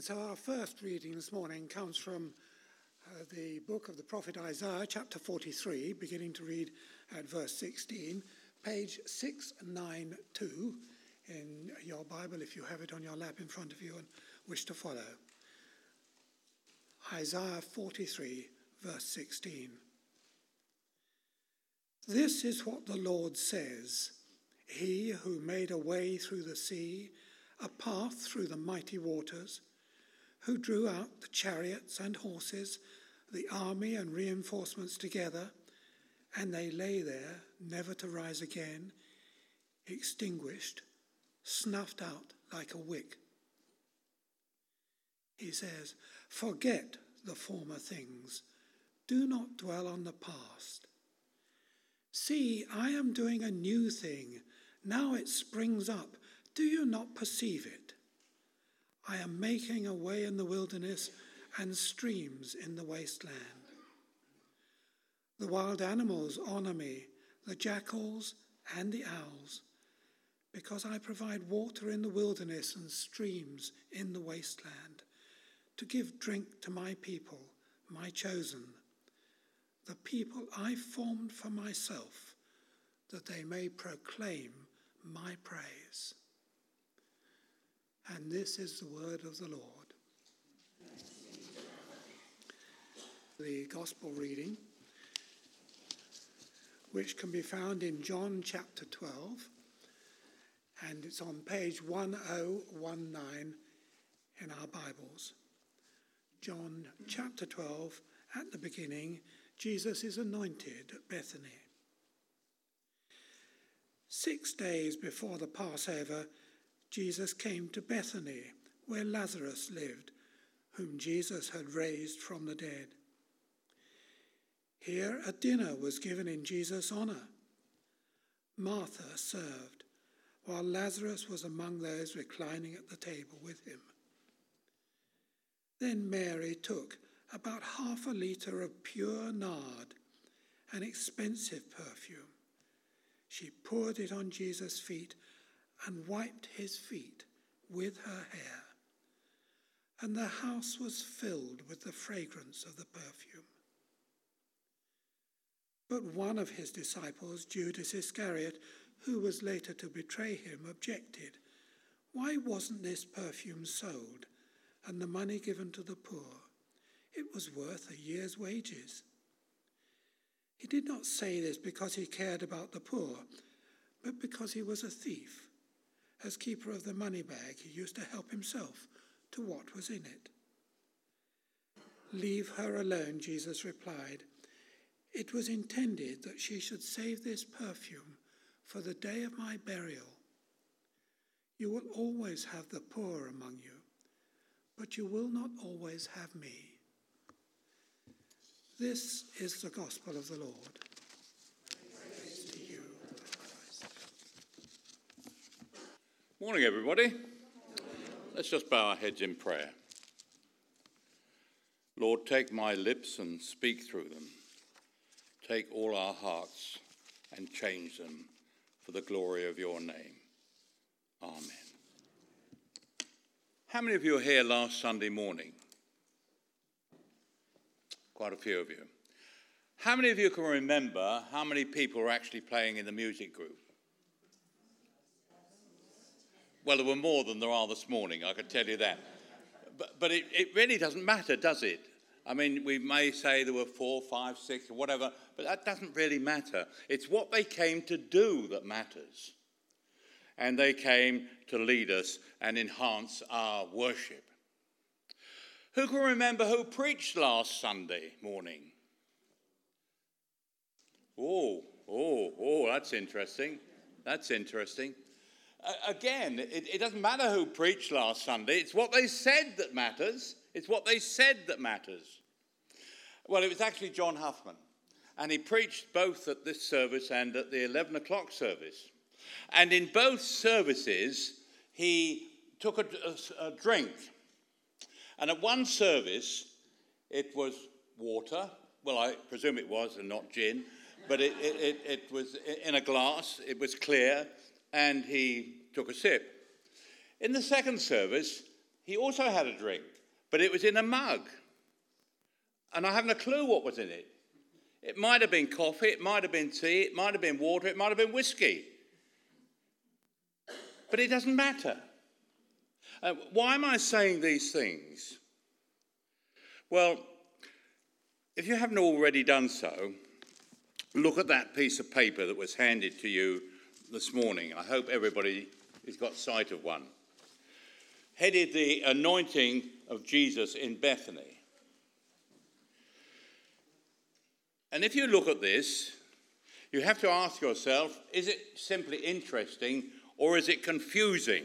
And so our first reading this morning comes from uh, the book of the prophet Isaiah, chapter 43, beginning to read at verse 16, page 692 in your Bible, if you have it on your lap in front of you and wish to follow. Isaiah 43, verse 16. This is what the Lord says He who made a way through the sea, a path through the mighty waters who drew out the chariots and horses, the army and reinforcements together, and they lay there, never to rise again, extinguished, snuffed out like a wick. He says, Forget the former things, do not dwell on the past. See, I am doing a new thing. Now it springs up. Do you not perceive it? I am making a way in the wilderness and streams in the wasteland. The wild animals honor me, the jackals and the owls, because I provide water in the wilderness and streams in the wasteland, to give drink to my people, my chosen, the people I formed for myself, that they may proclaim my praise. And this is the word of the Lord. The gospel reading, which can be found in John chapter 12, and it's on page 1019 in our Bibles. John chapter 12, at the beginning, Jesus is anointed at Bethany. Six days before the Passover, Jesus came to Bethany, where Lazarus lived, whom Jesus had raised from the dead. Here a dinner was given in Jesus' honor. Martha served, while Lazarus was among those reclining at the table with him. Then Mary took about half a litre of pure nard, an expensive perfume. She poured it on Jesus' feet and wiped his feet with her hair. And the house was filled with the fragrance of the perfume. But one of his disciples, Judas Iscariot, who was later to betray him, objected. Why wasn't this perfume sold and the money given to the poor? It was worth a year's wages. He did not say this because he cared about the poor, but because he was a thief as keeper of the money bag, he used to help himself to what was in it. Leave her alone, Jesus replied. It was intended that she should save this perfume for the day of my burial. You will always have the poor among you, but you will not always have me. This is the gospel of the Lord. Morning, everybody. Let's just bow our heads in prayer. Lord, take my lips and speak through them. Take all our hearts and change them for the glory of your name. Amen. How many of you were here last Sunday morning? Quite a few of you. How many of you can remember how many people were actually playing in the music group? Well, there were more than there are this morning, I can tell you that. But, but it, it really doesn't matter, does it? I mean, we may say there were four, five, six, or whatever, but that doesn't really matter. It's what they came to do that matters. And they came to lead us and enhance our worship. Who can remember who preached last Sunday morning? Oh, oh, oh, that's interesting. That's interesting again, it, it doesn't matter who preached last Sunday, it's what they said that matters. It's what they said that matters. Well, it was actually John Huffman, and he preached both at this service and at the 11 o'clock service. And in both services, he took a, a, a drink. And at one service, it was water. Well, I presume it was, and not gin, but it, it, it, it was in a glass, it was clear, and he took a sip. In the second service, he also had a drink, but it was in a mug. And I haven't a clue what was in it. It might have been coffee, it might have been tea, it might have been water, it might have been whiskey. But it doesn't matter. Uh, why am I saying these things? Well, if you haven't already done so, look at that piece of paper that was handed to you this morning. I hope everybody has got sight of one. Headed the anointing of Jesus in Bethany. And if you look at this, you have to ask yourself is it simply interesting or is it confusing?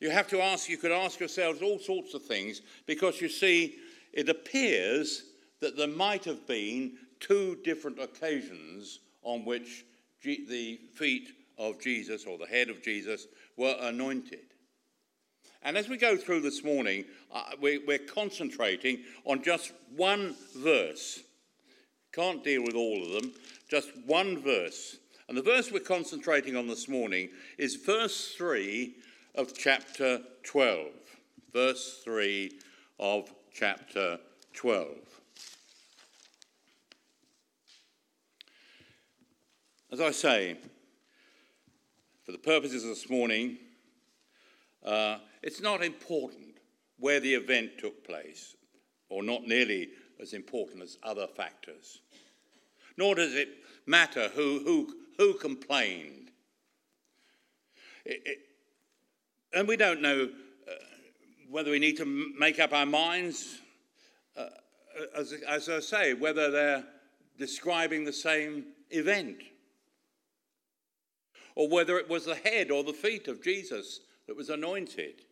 You have to ask, you could ask yourselves all sorts of things because you see, it appears that there might have been two different occasions on which The feet of Jesus or the head of Jesus were anointed. And as we go through this morning, uh, we, we're concentrating on just one verse. Can't deal with all of them, just one verse. And the verse we're concentrating on this morning is verse 3 of chapter 12. Verse 3 of chapter 12. As I say, for the purposes of this morning, uh, it's not important where the event took place, or not nearly as important as other factors. Nor does it matter who, who, who complained. It, it, and we don't know uh, whether we need to make up our minds, uh, as, as I say, whether they're describing the same event, or whether it was the head or the feet of Jesus that was anointed.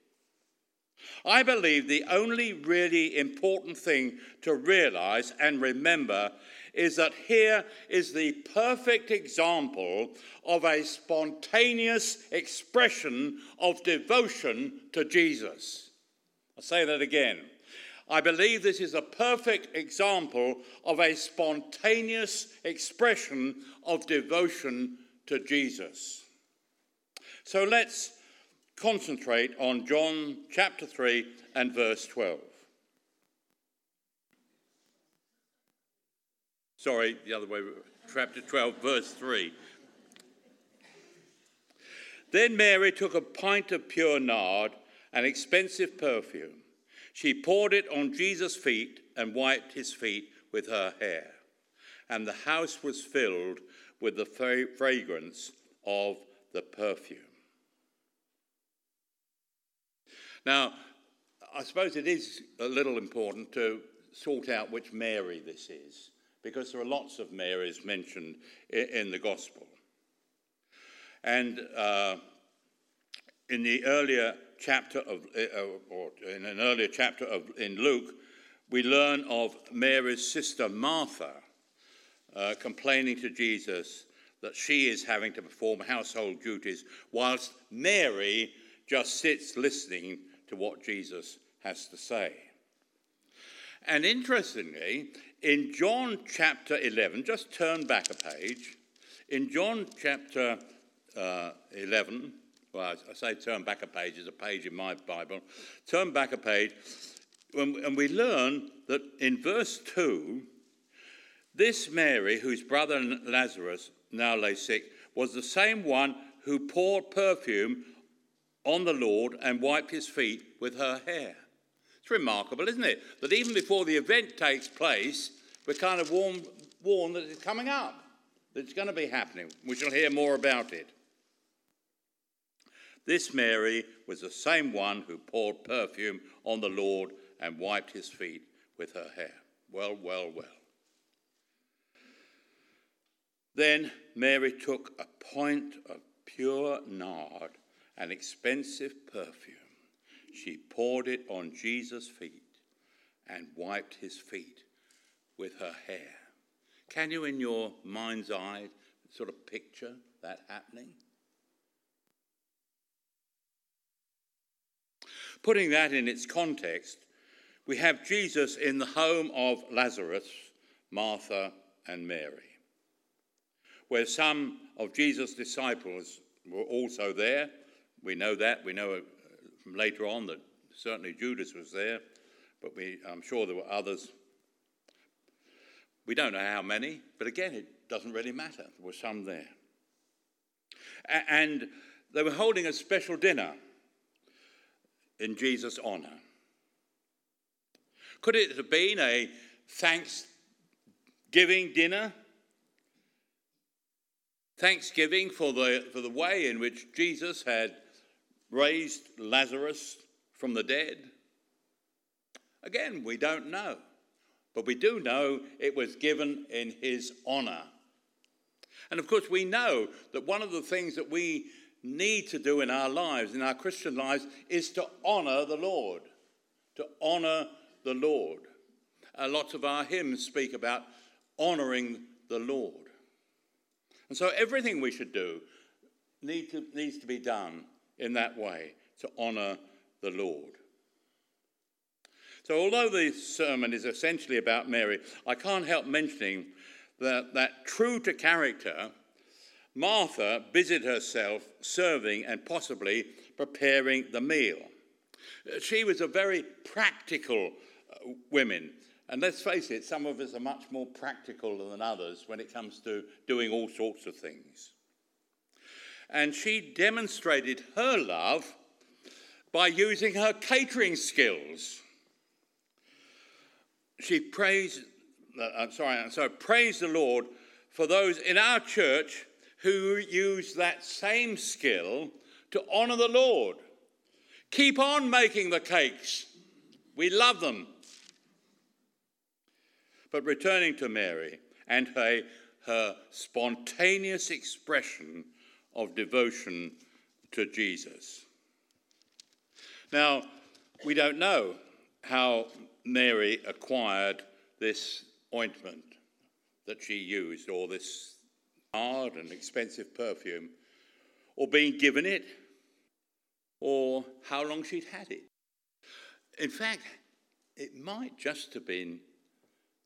I believe the only really important thing to realize and remember is that here is the perfect example of a spontaneous expression of devotion to Jesus. I'll say that again. I believe this is a perfect example of a spontaneous expression of devotion to Jesus. So let's concentrate on John chapter 3 and verse 12. Sorry, the other way, chapter 12, verse 3. Then Mary took a pint of pure nard, an expensive perfume. She poured it on Jesus' feet and wiped his feet with her hair. And the house was filled with the fragrance of the perfume. Now, I suppose it is a little important to sort out which Mary this is because there are lots of Marys mentioned in the Gospel. And uh, in the earlier chapter of, uh, or in an earlier chapter of, in Luke, we learn of Mary's sister Martha uh, complaining to Jesus that she is having to perform household duties, whilst Mary just sits listening to what Jesus has to say. And interestingly, in John chapter 11, just turn back a page. In John chapter uh, 11, well, I say turn back a page, there's a page in my Bible. Turn back a page, and we learn that in verse 2, this Mary, whose brother Lazarus now lay sick, was the same one who poured perfume on the Lord and wiped his feet with her hair. It's remarkable, isn't it? That even before the event takes place, we're kind of warned, warned that it's coming up, that it's going to be happening. We shall hear more about it. This Mary was the same one who poured perfume on the Lord and wiped his feet with her hair. Well, well, well. Then Mary took a pint of pure nard, an expensive perfume she poured it on Jesus' feet and wiped his feet with her hair. Can you, in your mind's eye, sort of picture that happening? Putting that in its context, we have Jesus in the home of Lazarus, Martha, and Mary, where some of Jesus' disciples were also there. We know that. We know uh, from later on that certainly Judas was there, but we, I'm sure there were others. We don't know how many, but again, it doesn't really matter. There were some there. And they were holding a special dinner in Jesus' honor. Could it have been a Thanksgiving dinner? Thanksgiving for the, for the way in which Jesus had raised Lazarus from the dead? Again, we don't know. But we do know it was given in his honor. And of course, we know that one of the things that we need to do in our lives, in our Christian lives, is to honor the Lord. To honor the Lord. Uh, lots of our hymns speak about honoring the Lord. And so everything we should do need to, needs to be done in that way to honor the Lord. So, although the sermon is essentially about Mary, I can't help mentioning that, that true to character, Martha busied herself serving and possibly preparing the meal. She was a very practical uh, woman. And let's face it, some of us are much more practical than others when it comes to doing all sorts of things. And she demonstrated her love by using her catering skills. She praised, uh, I'm sorry, I'm sorry, praise the Lord for those in our church who use that same skill to honor the Lord. Keep on making the cakes. We love them. But returning to Mary and her, her spontaneous expression of devotion to Jesus. Now, we don't know how Mary acquired this ointment that she used, or this nard and expensive perfume, or being given it, or how long she'd had it. In fact, it might just have been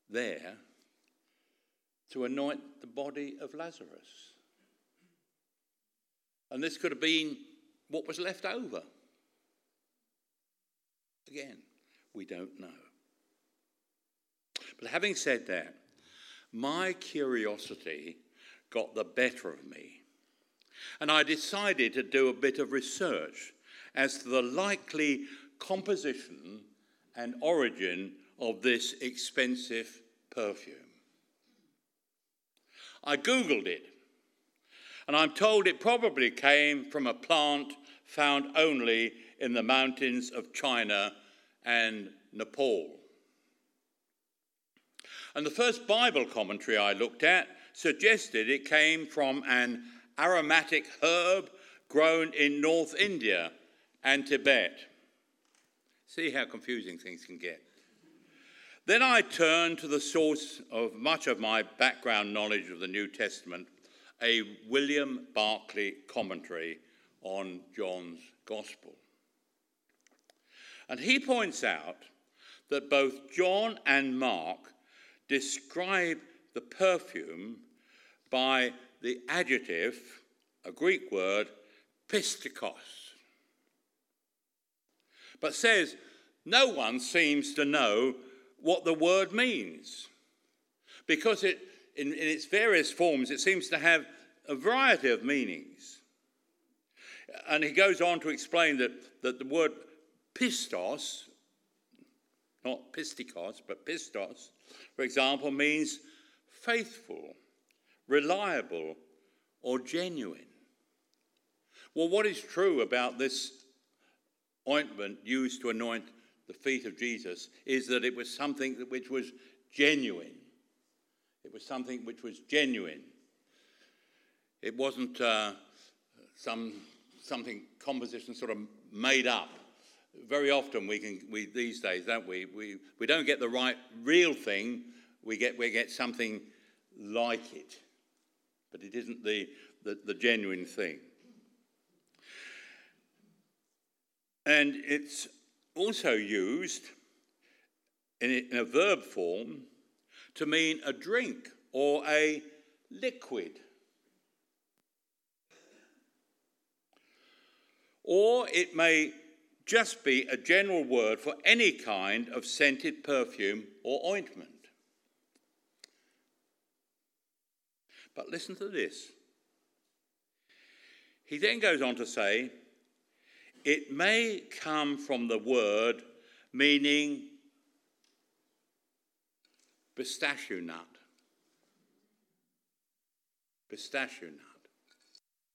there to anoint the body of Lazarus. And this could have been what was left over. Again, we don't know. But having said that, my curiosity got the better of me. And I decided to do a bit of research as to the likely composition and origin of this expensive perfume. I Googled it, and I'm told it probably came from a plant found only in the mountains of China and Nepal. And the first Bible commentary I looked at suggested it came from an aromatic herb grown in North India and Tibet. See how confusing things can get. Then I turned to the source of much of my background knowledge of the New Testament, a William Barclay commentary on John's Gospel. And he points out that both John and Mark describe the perfume by the adjective, a Greek word, pistikos. But says no one seems to know what the word means because it, in, in its various forms, it seems to have a variety of meanings. And he goes on to explain that, that the word pistos, not pistikos, but pistos, for example, means faithful, reliable, or genuine. Well, what is true about this ointment used to anoint the feet of Jesus is that it was something which was genuine. It was something which was genuine. It wasn't uh, some something composition sort of made up. Very often we can we these days, don't we? We we don't get the right real thing. We get we get something like it, but it isn't the, the, the genuine thing. And it's also used in a verb form to mean a drink or a liquid. Or it may just be a general word for any kind of scented perfume or ointment. But listen to this. He then goes on to say, it may come from the word meaning pistachio nut. Pistachio nut.